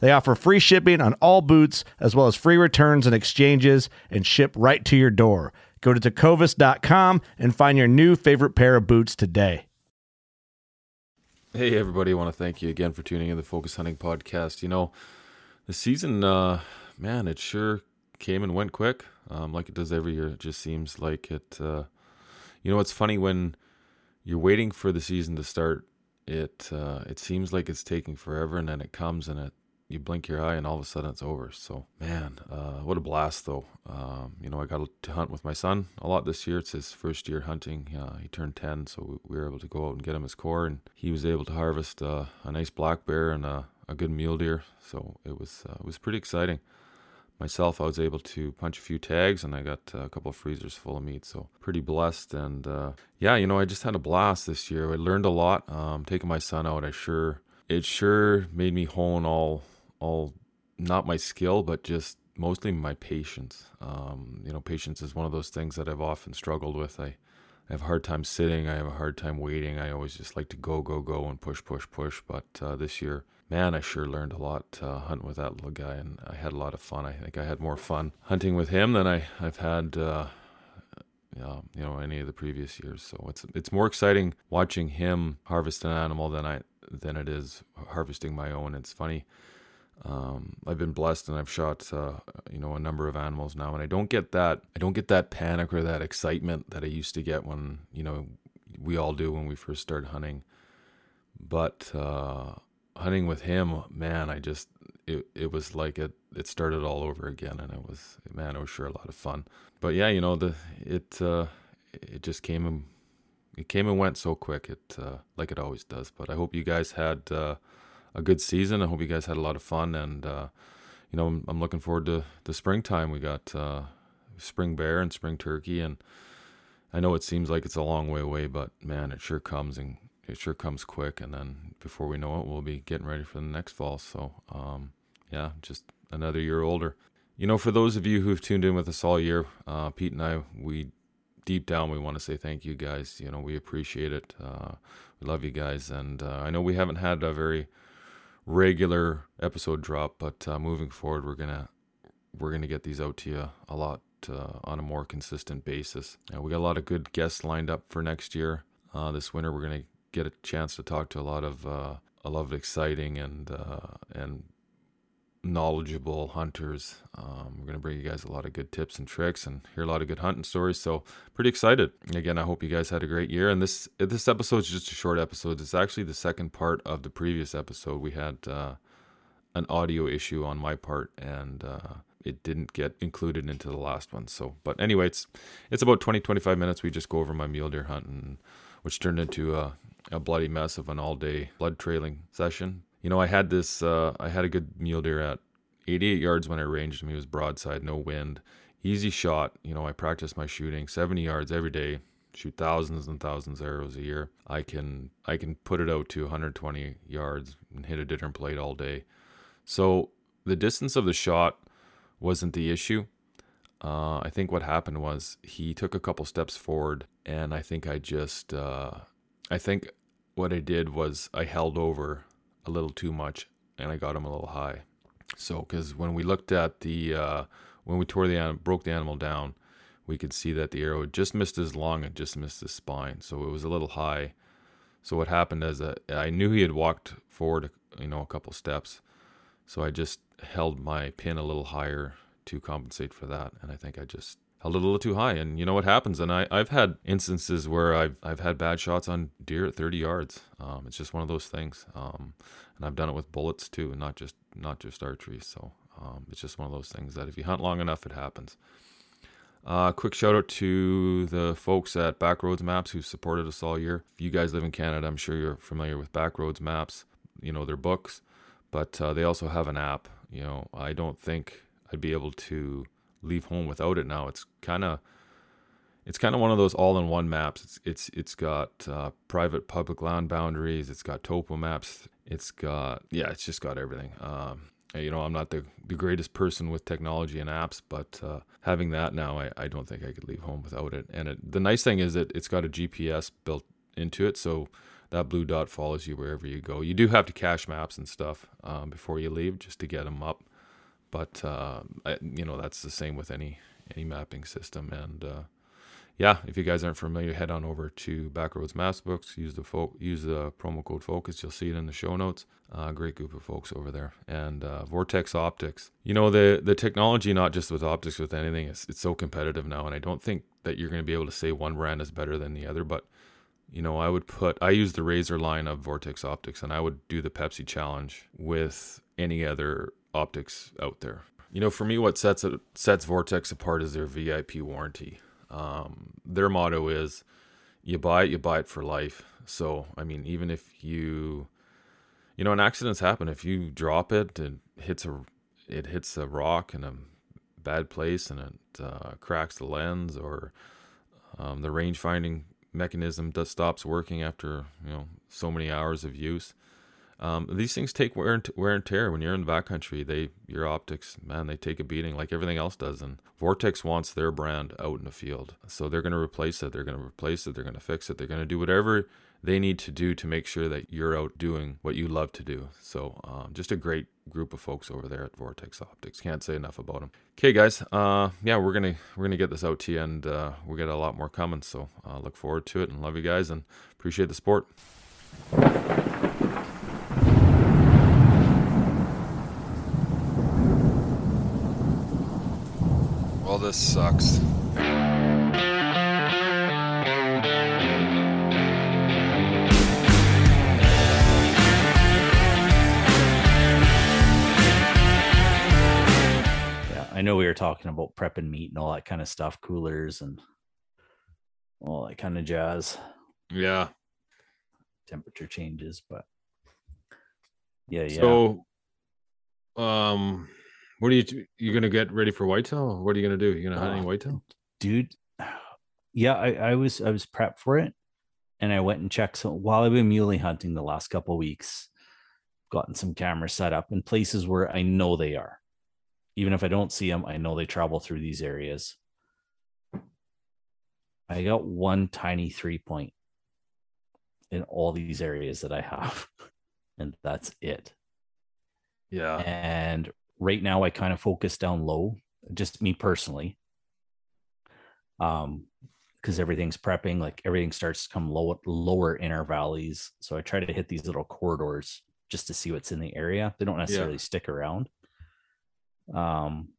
They offer free shipping on all boots, as well as free returns and exchanges, and ship right to your door. Go to tecovas.com and find your new favorite pair of boots today. Hey, everybody. I want to thank you again for tuning in to the Focus Hunting Podcast. You know, the season, uh, man, it sure came and went quick, um, like it does every year. It just seems like it. Uh, you know, it's funny when you're waiting for the season to start. It uh, it seems like it's taking forever, and then it comes and it you blink your eye and all of a sudden it's over. So man, uh, what a blast though. Um, you know, I got to hunt with my son a lot this year. It's his first year hunting. Uh, he turned 10, so we were able to go out and get him his CORE and he was able to harvest uh, a nice black bear and a, a, good mule deer. So it was, uh, it was pretty exciting. Myself, I was able to punch a few tags and I got a couple of freezers full of meat. So pretty blessed. And uh, yeah, you know, I just had a blast this year. I learned a lot. Um, taking my son out, I sure, it sure made me hone all all not my skill, but just mostly my patience. Um, you know, patience is one of those things that I've often struggled with. I, I have a hard time sitting. I have a hard time waiting. I always just like to go, go, go and push, push, push. But uh, this year, man, I sure learned a lot uh, hunting with that little guy, and I had a lot of fun. I think I had more fun hunting with him than I, I've had. Uh, uh, you know, any of the previous years. So it's it's more exciting watching him harvest an animal than I than it is harvesting my own. It's funny um, I've been blessed and I've shot uh, you know a number of animals now, and I don't get that I don't get that panic or that excitement that I used to get when you know we all do when we first start hunting. But uh, hunting with him, man, I just it it was like it it started all over again, and it was man, it was sure a lot of fun. But yeah, you know the it uh, it just came and it came and went so quick, it uh, like it always does. But I hope you guys had uh, a good season. I hope you guys had a lot of fun, and uh, you know I'm, I'm, looking forward to the springtime. We got uh, spring bear and spring turkey, and I know it seems like it's a long way away, but man, it sure comes and it sure comes quick. And then before we know it, we'll be getting ready for the next fall. So um, yeah, just another year older. You know, for those of you who've tuned in with us all year, uh, Pete and I, we deep down we want to say thank you guys. You know, we appreciate it. Uh, we love you guys, and uh, I know we haven't had a very regular episode drop, but uh, moving forward, we're gonna we're gonna get these out to you a lot uh, on a more consistent basis. Uh, we got a lot of good guests lined up for next year. Uh, this winter, we're gonna get a chance to talk to a lot of uh, a lot of exciting and uh, and knowledgeable hunters. Um, we're going to bring you guys a lot of good tips and tricks and hear a lot of good hunting stories. So pretty excited. Again, I hope you guys had a great year. And this this episode is just a short episode. It's actually the second part of the previous episode. We had uh, an audio issue on my part and uh, it didn't get included into the last one. So, but anyway, it's it's about 20 25 minutes. We just go over my mule deer hunt and which turned into a, a bloody mess of an all day blood trailing session you know, I had this, uh, I had a good mule deer at 88 yards when I ranged him. He was broadside, no wind, easy shot. You know, I practice my shooting 70 yards every day, shoot thousands and thousands of arrows a year. I can, I can put it out to 120 yards and hit a different plate all day. So the distance of the shot wasn't the issue. uh, I think what happened was he took a couple steps forward, and I think I just, uh, I think what I did was I held over a little too much, and I got him a little high. So, because when we looked at the, uh, when we tore the animal, broke the animal down, we could see that the arrow just missed his lung and just missed his spine. So it was a little high. So what happened is that I knew he had walked forward, you know, a couple steps. So I just held my pin a little higher to compensate for that. And I think I just held it a little too high. And you know what happens? And I, I've had instances where I've, I've had bad shots on deer at 30 yards. Um, it's just one of those things. Um, and I've done it with bullets too, not just, not just archery. So um, it's just one of those things that if you hunt long enough, it happens. Uh, quick shout out to the folks at Backroads Maps who supported us all year. If you guys live in Canada, I'm sure you're familiar with Backroads Maps. You know their books, but uh, they also have an app. You know, I don't think I'd be able to leave home without it now. It's kind of it's kind of one of those all-in-one maps. It's it's it's got uh, private public land boundaries. It's got topo maps. It's got yeah, it's just got everything. Um, you know, I'm not the, the greatest person with technology and apps, but uh, having that now, I, I don't think I could leave home without it. And it, the nice thing is that it's got a GPS built into it, so that blue dot follows you wherever you go. You do have to cache maps and stuff um, before you leave just to get them up, but uh, I, you know that's the same with any any mapping system. And uh, yeah, if you guys aren't familiar, head on over to Backroads Maps Books. Use the fo- use the promo code Focus. You'll see it in the show notes. Uh, great group of folks over there. And uh, Vortex Optics. You know the the technology, not just with optics, with anything, it's it's so competitive now, and I don't think that you're going to be able to say one brand is better than the other. But you know, I would put I use the Razor line of Vortex Optics, and I would do the Pepsi Challenge with any other optics out there. You know, for me, what sets it, sets Vortex apart is their VIP warranty. Um, their motto is you buy it, you buy it for life. So, I mean, even if you, you know, an accidents happen. If you drop it and hits a, it hits a rock in a bad place and it uh, cracks the lens or um, the range finding mechanism does stops working after you know so many hours of use. Um, these things take wear and, wear and tear when you're in the backcountry. They your optics, man, they take a beating like everything else does. And Vortex wants their brand out in the field, so they're going to replace it. They're going to replace it. They're going to fix it. They're going to do whatever they need to do to make sure that you're out doing what you love to do. So, um, just a great group of folks over there at Vortex Optics. Can't say enough about them. Okay, guys. Uh, yeah, we're gonna we're gonna get this out to you, and uh, we got a lot more coming. So, uh, look forward to it, and love you guys, and appreciate the support. This sucks. Yeah, I know we were talking about prepping meat and all that kind of stuff, coolers and all that kind of jazz, Yeah. temperature changes, but yeah, yeah. So, um, what are you you gonna get ready for whitetail? What are you gonna do? You gonna hunt any Oh, whitetail? dude yeah I, I was i was prepped for it and i went and checked some while i've been muley hunting the last couple of weeks gotten some cameras set up in places where i know they are even if i don't see them i know they travel through these areas i got one tiny three point in all these areas that i have and that's it Yeah. and right now I kind of focus down low, just me personally. Um, because everything's prepping, like everything starts to come low, lower in our valleys. So I try to hit these little corridors just to see what's in the area. They don't necessarily stick around. Um,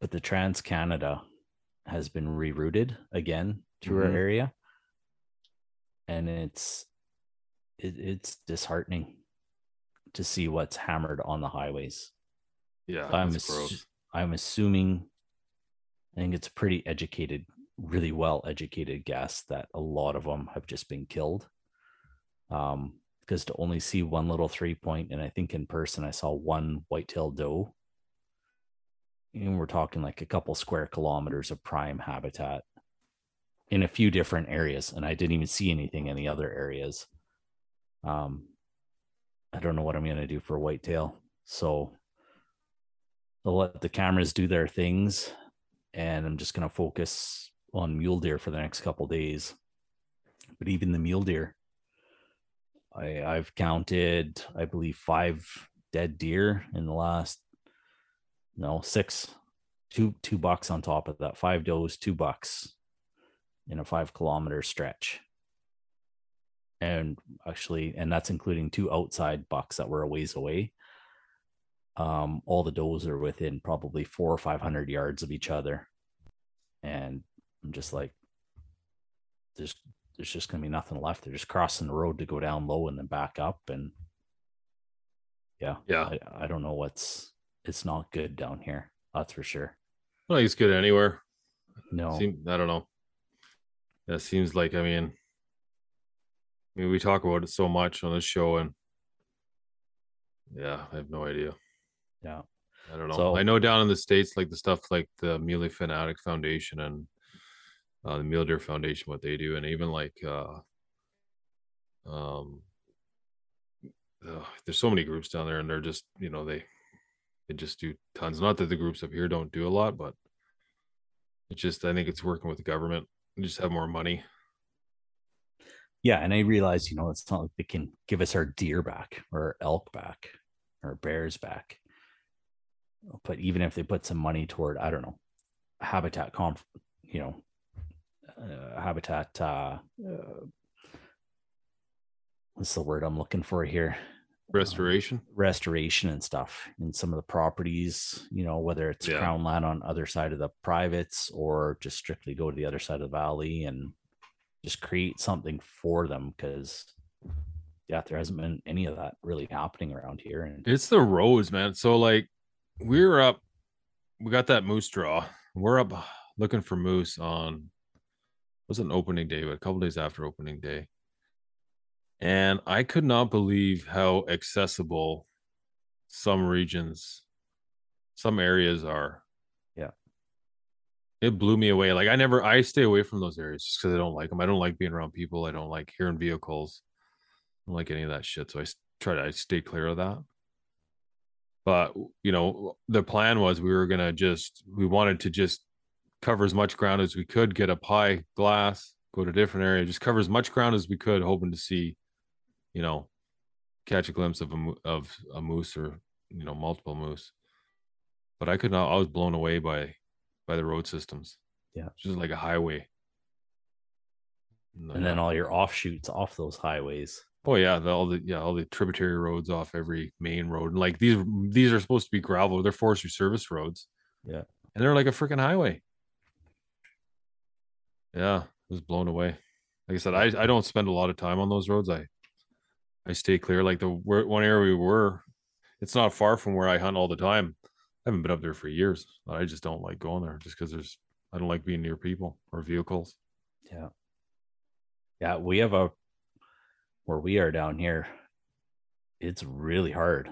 but the Trans Canada has been rerouted again through Mhm. our area, and it's it, it's disheartening to see what's hammered on the highways. Yeah. I'm that's assu- gross. I'm assuming I think it's a pretty educated, really well educated guess that a lot of them have just been killed. Um, because to only see one little three point, and I think in person I saw one whitetail doe. And we're talking like a couple square kilometers of prime habitat in a few different areas, and I didn't even see anything in the other areas. Um, I don't know what I'm gonna do for whitetail, so I'll let the cameras do their things and I'm just gonna focus on mule deer for the next couple days. But even the mule deer, I I've counted, I believe, five dead deer in the last no six, two two bucks on top of that. Five does, two bucks in a five kilometer stretch. And actually, and that's including two outside bucks that were a ways away. Um, all the does are within probably four or five hundred yards of each other. And I'm just like, there's there's just gonna be nothing left. They're just crossing the road to go down low and then back up. And yeah, Yeah. I, I don't know what's it's not good down here. That's for sure. I think it's good anywhere. No, Seem, I don't know. That seems like I mean, I mean, we talk about it so much on this show, and yeah, I have no idea. Yeah. I don't know. So- I know down in the states, like the stuff like the Muley Fanatic Foundation and uh, the Mule Deer Foundation, what they do, and even like uh, um, ugh, there's so many groups down there, and they're just you know they they just do tons. Not that the groups up here don't do a lot, but it's just I think it's working with the government. We just have more money. Yeah, and I realize, you know, it's not like they can give us our deer back or elk back or bears back. But even if they put some money toward, I don't know, habitat conf, you know, uh, habitat. Uh, uh, what's the word I'm looking for here? Restoration. restoration and stuff in some of the properties, you know, whether it's Yeah. crown land on other side of the privates or just strictly go to the other side of the valley and just create something for them because yeah, there hasn't been any of that really happening around here. And It's the roads, man. So like were up, we got that moose draw. We're up looking for moose on wasn't opening day, but a couple days after opening day. And I could not believe how accessible some regions, some areas are. Yeah. It blew me away. Like I never I stay away from those areas just because I don't like them. I don't like being around people. I don't like hearing vehicles. I don't like any of that shit. So I try to I stay clear of that but you know the plan was we were gonna just we wanted to just cover as much ground as we could get up high glass go to a different area just cover as much ground as we could hoping to see you know catch a glimpse of a of a moose or you know multiple moose but i could not i was blown away by by the road systems Yeah. it's just like a highway and then all your offshoots off those highways. Oh yeah, the, all the yeah all the tributary roads off every main road. And like these these are supposed to be gravel. They're forestry service roads. Yeah. and they're like a freaking highway. Yeah, I was blown away. Like I said, I I don't spend a lot of time on those roads. I I stay clear. Like the where, one area we were, it's not far from where I hunt all the time. I haven't been up there for years. I just don't like going there just because there's I don't like being near people or vehicles. Yeah. Yeah, we have a where we are down here. It's really hard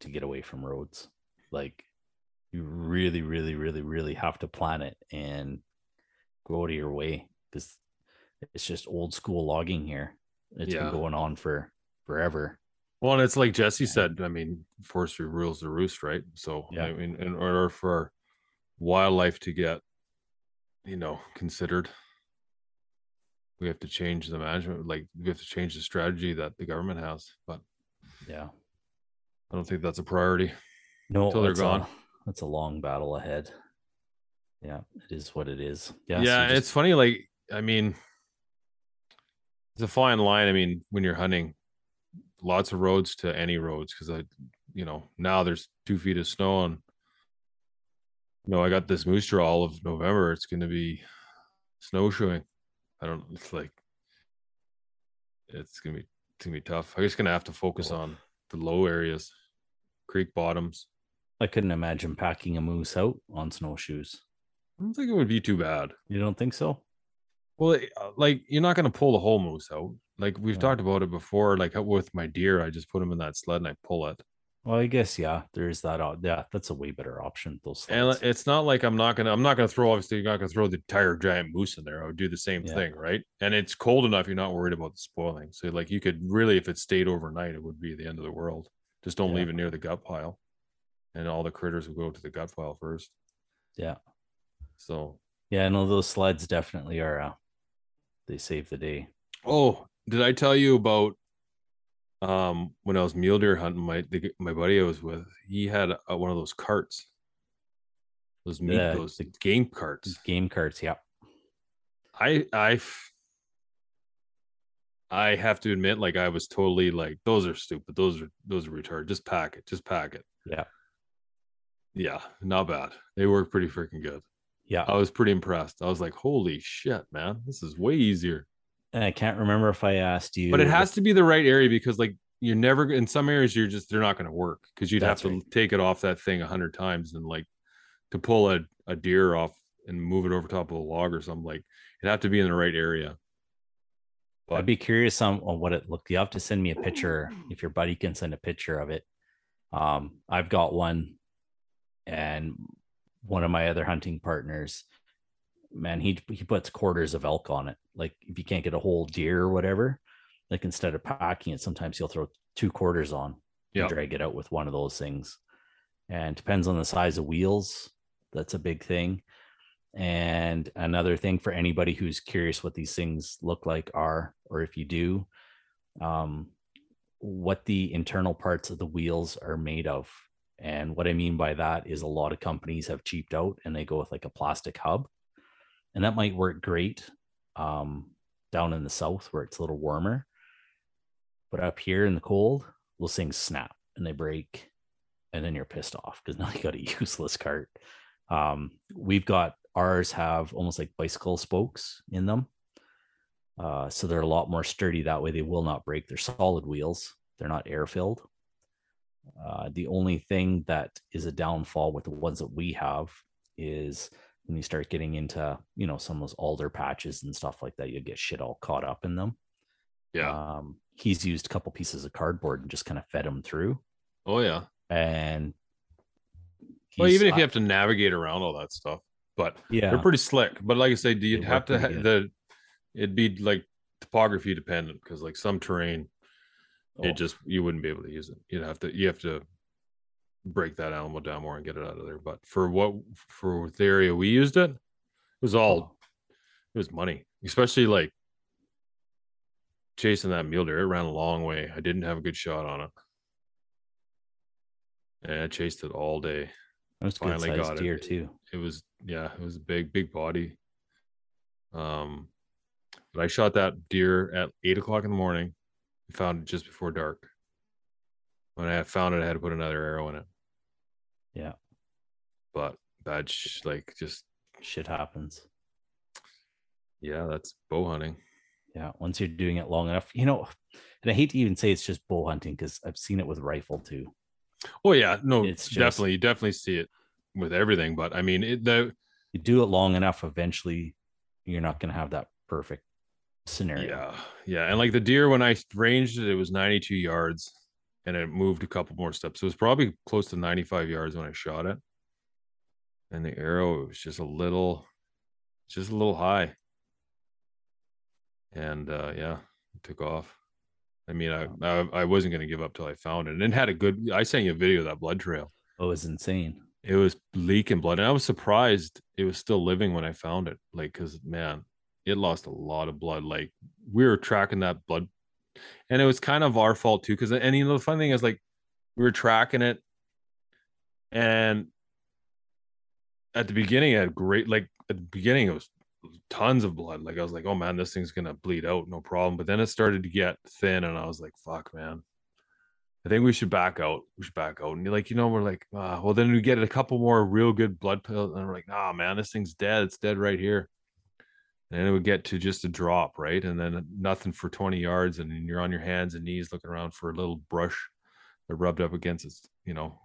to get away from roads. Like you really, really, really, really have to plan it and go out of your way because it's just old school logging here. It's Yeah. been going on for forever. Well, and it's like Jesse said. I mean, forestry rules the roost, right? So, Yeah. I mean, in order for wildlife to get, you know, considered, we have to change the management. Like, we have to change the strategy that the government has. But Yeah. I don't think that's a priority. No, Till they're it's a- gone. That's a long battle ahead. Yeah, it is what it is. Yeah, Yeah, so just- it's funny. Like, I mean, it's a fine line. I mean, when you're hunting, lots of roads to any roads because I, you know, now there's two feet of snow and, you know, I got this moose draw all of November. It's going to be snowshoeing. I don't. It's like it's gonna be it's gonna be tough. I'm just gonna have to focus on the low areas, creek bottoms. I couldn't imagine packing a moose out on snowshoes. I don't think it would be too bad. You don't think so? Well, uh, like you're not going to pull the whole moose out. Like we've Yeah. talked about it before. Like with my deer, I just put them in that sled and I pull it. Well, I guess yeah. There's that. Yeah, that's a way better option. Those And it's not like I'm not gonna. I'm not gonna throw. Obviously, you're not gonna throw the entire giant moose in there. I would do the same Yeah. thing, right? And it's cold enough. You're not worried about the spoiling. So like you could really, if it stayed overnight, it would be the end of the world. Just don't Yeah. leave it near the gut pile, and all the critters will go to the gut pile first. Yeah. So Yeah, no, those sleds definitely are. Uh, they save the day. Oh, did I tell you about um when I was mule deer hunting? My the, my buddy I was with, he had a, one of those carts, those meat, The- those the- game carts. Game carts, yeah. I I I have to admit, like I was totally like, those are stupid. Those are those are retarded. Just pack it. Just pack it. Yeah. Yeah, not bad. They work pretty freaking good. Yeah. I was pretty impressed. I was like, holy shit, man, this is way easier. And I can't remember if I asked you. But it has to be the right area because like you're never in some areas you're just they're not going to work because you'd That's have to right. take it off that thing a hundred times and like to pull a, a deer off and move it over top of a log or something like it'd have to be in the right area. I'd be curious on, on what it looked. You have to send me a picture if your buddy can send a picture of it. Um, I've got one, and one of my other hunting partners, man, he he puts quarters of elk on it. Like if you can't get a whole deer or whatever, like instead of packing it, sometimes he'll throw two quarters on Yeah. and drag it out with one of those things. And depends on the size of wheels. That's a big thing. And another thing for anybody who's curious what these things look like are, or if you do, um, what the internal parts of the wheels are made of. And what I mean by that is a lot of companies have cheaped out and they go with like a plastic hub. And that might work great um, down in the south where it's a little warmer. But up here in the cold, those things snap and they break. And then you're pissed off because now you got a useless cart. Um, we've got ours have almost like bicycle spokes in them. Uh, so they're a lot more sturdy that way. They will not break. They're solid wheels. They're not air filled. Uh, the only thing that is a downfall with the ones that we have is when you start getting into, you know, some of those alder patches and stuff like that, you get shit all caught up in them. Yeah. Um, he's used a couple pieces of cardboard and just kind of fed them through. oh yeah. And Well, even if you have to navigate around all that stuff, but yeah, they're pretty slick. But like I say, do you have to ha- the it'd be like topography dependent because like some terrain Oh, it just you wouldn't be able to use it. You'd have to you have to break that animal down more and get it out of there. But for what for the area we used it, it was all it was money, especially like chasing that mule deer. It ran a long way. I didn't have a good shot on it. And I chased it all day. That was a good finally got it. deer too. It was yeah, it was a big, big body. Um, but I shot that deer at eight o'clock in the morning. And found it just before dark. When I found it, I had to put another arrow in it. Yeah. But bad, sh- like just Shit happens. yeah, that's bow hunting. Yeah, once you're doing it long enough, you know, and I hate to even say it's just bow hunting because I've seen it with rifle too. Oh yeah, no, It's just- definitely, you definitely see it with everything. But I mean, it, the You do it long enough, eventually, you're not going to have that perfect scenario. Yeah, yeah, and like the deer when I ranged it, it was 92 yards, and it moved a couple more steps. So It was probably close to 95 yards when I shot it, and the arrow was just a little, just a little high, and uh yeah, it took off. I mean, I I, I wasn't gonna give up till I found it, and it had a good. I sent you a video of that blood trail. Oh, was insane. It was leaking blood, and I was surprised it was still living when I found it. Like, cause man, it lost a lot of blood. Like we were tracking that blood, and it was kind of our fault too. Cause and you know the fun thing is like we were tracking it, and at the beginning, it had great. Like at the beginning, it was tons of blood. Like I was like, oh man, this thing's gonna bleed out, no problem. But then it started to get thin, and I was like, fuck, man. I think we should back out. We should back out. And like, you know, we're like, ah, well, then we get a couple more real good blood pills. And we're like, ah, man, this thing's dead. It's dead right here. And it would get to just a drop, right? And then nothing for 20 yards. And you're on your hands and knees looking around for a little brush that rubbed up against its, you know,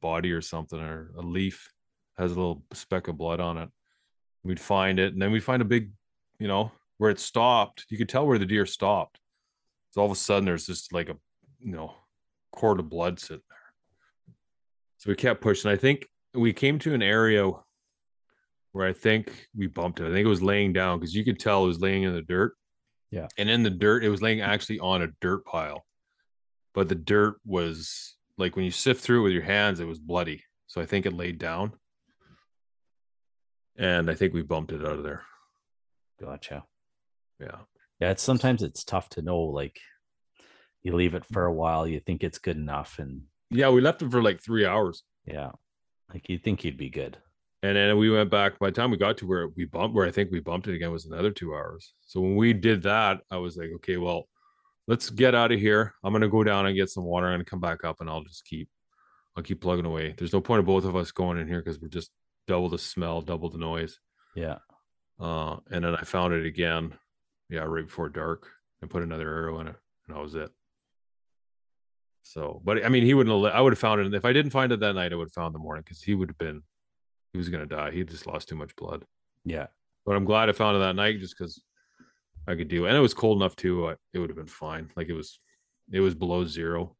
body or something, or a leaf has a little speck of blood on it. We'd find it. And then we'd find a big, you know, where it stopped. You could tell where the deer stopped. So all of a sudden there's just like a, you know, cord of blood sitting there. So we kept pushing. I think we came to an area where I think we bumped it. I think it was laying down because you could tell it was laying in the dirt. Yeah. And in the dirt, it was laying actually on a dirt pile. But the dirt was like when you sift through it with your hands, it was bloody. So I think it laid down. and I think we bumped it out of there. Gotcha. Yeah. Yeah, it's sometimes it's tough to know. Like, you leave it for a while, you think it's good enough, and Yeah, we left it for like three hours. yeah, like you think you'd be good. And then we went back. By the time we got to where we bumped, where I think we bumped it again, was another two hours. So when we did that, I was like, okay, well, let's get out of here. I'm gonna go down and get some water and come back up, and I'll just keep, I'll keep plugging away. There's no point of both of us going in here because we're just double the smell, double the noise. Yeah, Uh, and then I found it again, yeah, right before dark, and put another arrow in it, and that was it. So, but I mean, he wouldn't have. I would have found it if I didn't find it that night. I would have found it in the morning because he would have been, he was gonna die. He just lost too much blood. yeah, But I'm glad I found it that night just because I could do, it. and it was cold enough too. uh, It would have been fine. Like it was, it was below zero.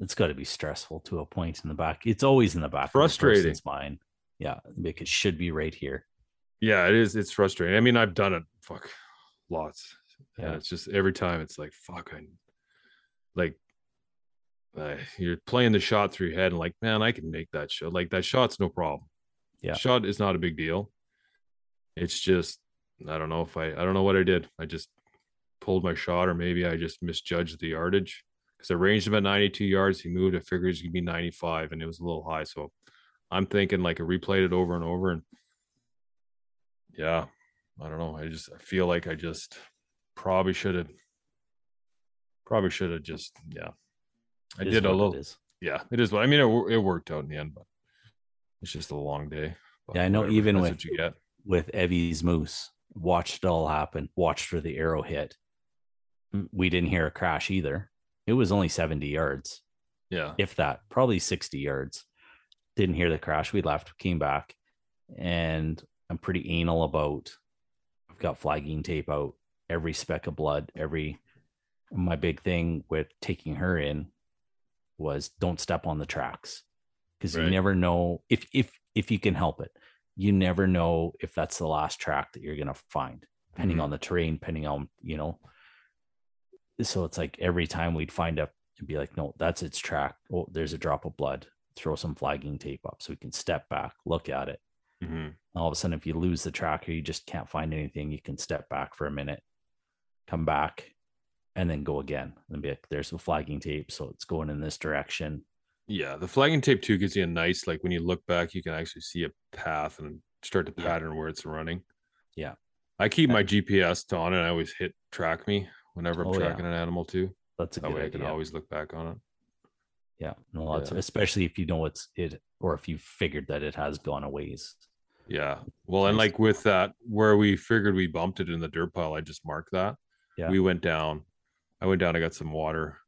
it's got to be stressful to a point in the back. It's always in the back. Frustrating. Person's mind. Yeah, because it should be right here. Yeah, it is. It's frustrating. I mean, I've done it, fuck, lots. Yeah. And it's just every time it's like, fuck, I like, uh, you're playing the shot through your head and like, man, I can make that shot. Like that shot's no problem. Yeah. shot is not a big deal. It's just, I don't know if I, I don't know what I did. I just pulled my shot, or maybe I just misjudged the yardage because I ranged him at 92 yards. He moved. I figured gonna be 95, and it was a little high. So I'm thinking like I replayed it over and over, and yeah, I don't know. I just I feel like I just probably should have probably should have just yeah. I It did a little yeah, it is what I mean it, it worked out in the end, but it's just a long day. But Yeah, I know whatever, even with- with Evie's moose. Watched it all happen. Watched where the arrow hit. Mm, We didn't hear a crash either. It was only 70 yards, Yeah. if that, probably 60 yards. Didn't hear the crash. We left, came back, and I'm pretty anal about. I've got flagging tape out every speck of blood. Every my big thing with taking her in was don't step on the tracks because you never know if if if you can help it. You never know if that's the last track that you're going to find depending Mhm. on the terrain depending on you know? So it's like every time we'd find a it'd be like no that's its track. Oh there's a drop of blood. Throw some flagging tape up so we can step back look at it. Mhm. all of a sudden if you lose the track or you just can't find anything you can step back for a minute come back and then go again and be like there's the flagging tape so it's going in this direction Yeah, the flagging tape too gives you a nice like when you look back, you can actually see a path and start to Yeah. pattern where it's running. Yeah. I keep my GPS on and I always hit track me whenever I'm Oh, yeah. tracking an animal too. that's a That good way I can always look back on it. yeah no that's Yeah. especially if you know it's it or if you figured that it has gone a ways Yeah. Well, and like with that, where we figured we bumped it in the dirt pile, I just marked that. Yeah. We went down. I went down. I got some water,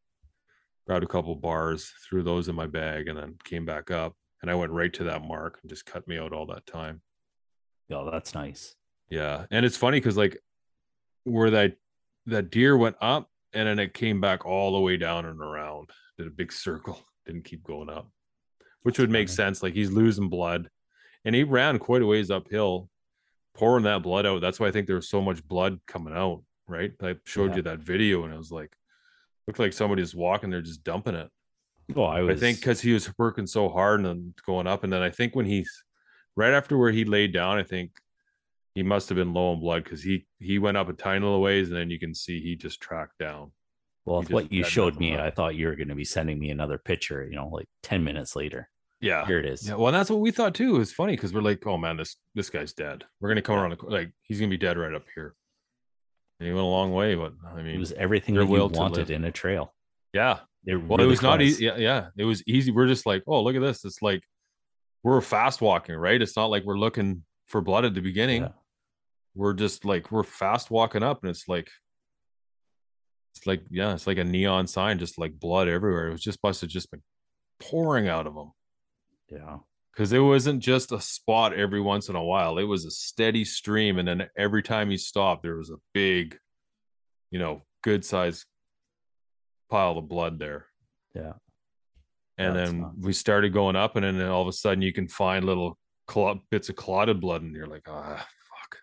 grabbed a couple bars, threw those in my bag, and then came back up. And I went right to that mark and just cut me out all that time. oh that's nice Yeah. And it's funny because like where that that deer went up and then it came back all the way down and around, did a big circle, didn't keep going up, which would make funny. sense. Like he's losing blood. And he ran quite a ways uphill, pouring that blood out. That's why I think there was so much blood coming out, right? I showed Yeah. you that video and it was like looked like somebody's walking there just dumping it. oh i was I think because he was working so hard and going up, and then I think when he's right after where he laid down, I think he must have been low in blood because he he went up a tiny little ways, and then you can see he just tracked down. well just what you showed me left. i thought you were going to be sending me another picture you know like 10 minutes later Yeah, here it is yeah. Well, that's what we thought too. It's funny because we're like, oh man, this this guy's dead. We're gonna come around the like he's gonna be dead right up here. And he went a long way, but I mean, it was everything that you wanted in a trail yeah. it Well, it really was not easy. Yeah, yeah, it was easy. We're just like, oh, look at this. It's like we're fast walking, right? It's not like we're looking for blood at the beginning. Yeah. We're just like we're fast walking up, and it's like it's like yeah, it's like a neon sign, just like blood everywhere. It was just must have just been pouring out of them yeah because it wasn't just a spot every once in a while. It was a steady stream, and then every time he stopped, there was a big, you know, good sized pile of blood there. yeah and That's then we started going up and then all of a sudden you can find little clot bits of clotted blood and you're like ah fuck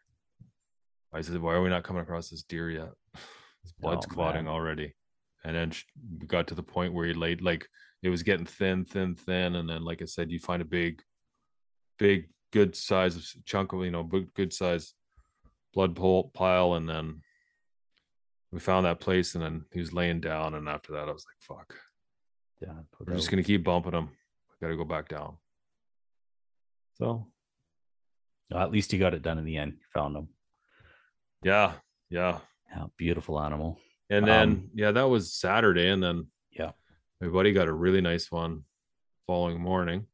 why is it why are we not coming across this deer yet This blood's Oh, clotting man. already and then we got to the point where he laid like it was getting thin thin thin and then like i said you find a big big good size of chunk of you know good good size blood pile, and then we found that place, and then he was laying down, and after that, I was like, "Fuck, Yeah, we're just gonna keep bumping him. Got to go back down." So Well, at least you got it done in the end. You found him. yeah, yeah, Yeah, beautiful animal. And then Um, yeah, that was Saturday, and then Yeah. my buddy got a really nice one following morning.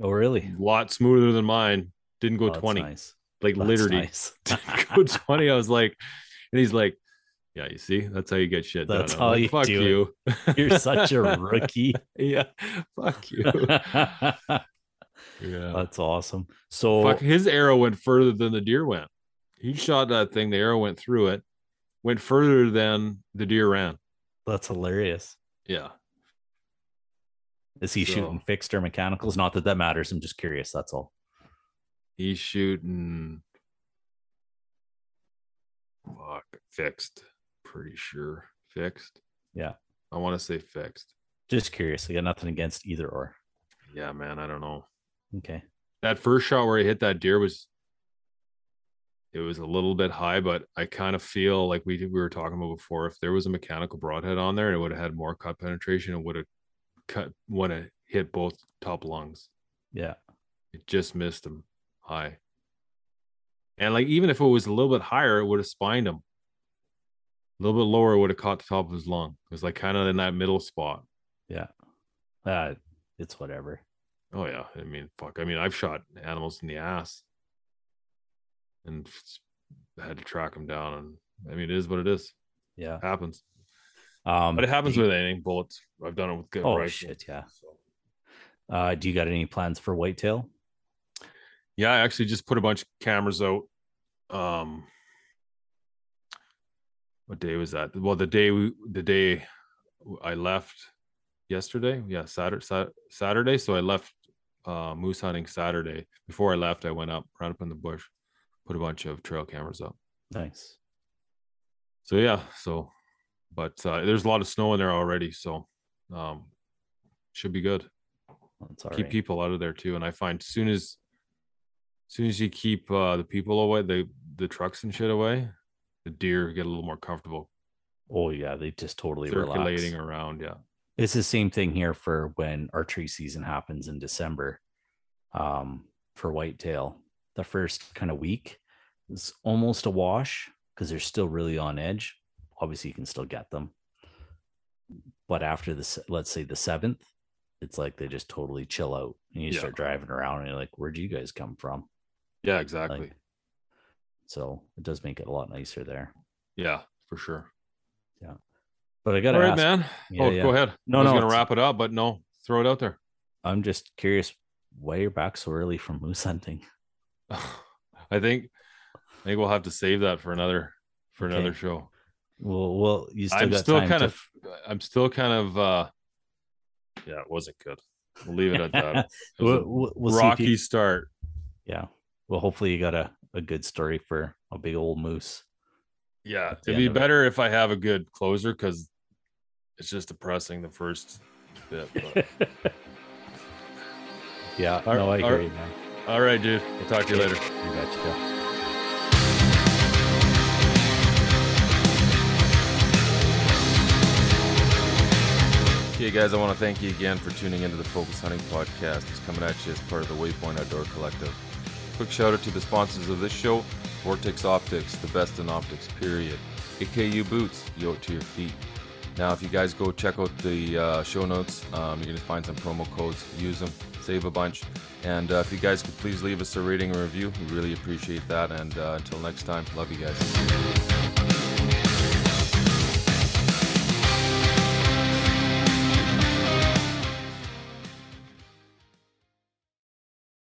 Oh, really? A lot smoother than mine. Didn't go Oh, 20. nice. Like That's literally nice. didn't go 20. I was like, and he's like, Yeah, you see, that's how you get shit That's done. I'm how like, you Fuck do you. You're such a rookie. yeah. Fuck you. Yeah, that's awesome. So Fuck his arrow went further than the deer went. He shot that thing, the arrow went through it, went further than the deer ran. that's hilarious. Yeah. Is he So- shooting fixed or mechanicals? Not that that matters. I'm just curious. That's all. He's shooting fuck fixed. Pretty sure. Fixed. Yeah. I want to say fixed. Just curious. I got nothing against either or. Yeah, man. I don't know. Okay. That first shot where he hit that deer was it was a little bit high, but I kind of feel like we we were talking about before. If there was a mechanical broadhead on there, it would have had more cut penetration. It would have cut would have hit both top lungs. Yeah. It just missed him high. And like even if it was a little bit higher, it would have spined him. A little bit lower, it would have caught the top of his lung. It was like kind of in that middle spot. Yeah. Uh, it's whatever. Oh yeah, I mean, fuck. I mean, I've shot animals in the ass, and had to track them down. And I mean, it is what it is. Yeah. It happens, Um, but it happens you- with anything. Bullets. I've done it with good. Oh, rifles, shit, yeah. so. Uh, do you got any plans for whitetail? Yeah, I actually just put a bunch of cameras out. Um, what day was that? Well, the day we, the day I left yesterday. Yeah, Saturday. Saturday. So I left uh, moose hunting Saturday. Before I left, I went up, ran up in the bush, put a bunch of trail cameras up. Nice. So yeah, so but uh, there's a lot of snow in there already, so um, should be good. Keep right. people out of there too. And I find soon as soon as you keep uh, the people away, the the trucks and shit away, the deer get a little more comfortable Oh yeah, they just totally circulating relax. around. Yeah, It's the same thing here for when archery season happens in December. Um, for whitetail, the first kind of week is almost a wash because they're still really on edge. Obviously, you can still get them, but after this, let's say the seventh, it's like they just totally chill out, and you Yeah. start driving around, and you're like, "Where'd you guys come from?" yeah, exactly. Like, so it does make it a lot nicer there. yeah, for sure. Yeah. But I got All to right, ask, man. Yeah, oh, yeah. go ahead. No, I was no, gonna wrap it up, but no, throw it out there. I'm just curious why you're back so early from moose hunting. I think I think we'll have to save that for another for Okay. another show. Well, well, you still I'm still kind to- of I'm still kind of uh yeah, it wasn't good. We'll leave it at that. It We'll, we'll, rocky you- start. yeah. Well, hopefully you got a, a good story for a big old moose. Yeah, it'd be of it. better if I have a good closer because it's just depressing the first bit. Yeah, All- no, I agree, man. All right, dude. We'll talk to you later. You Okay, guys, I want to thank you again for tuning into the Focus Hunting Podcast. It's coming at you as part of the Waypoint Outdoor Collective. Quick shout out to the sponsors of this show Vortex Optics, the best in optics, period. AKU Boots, it to your feet. Now, if you guys go check out the uh, show notes, um, you're going to find some promo codes. Use them, save a bunch. And uh, if you guys could please leave us a rating and review, we really appreciate that. And uh, until next time, love you guys.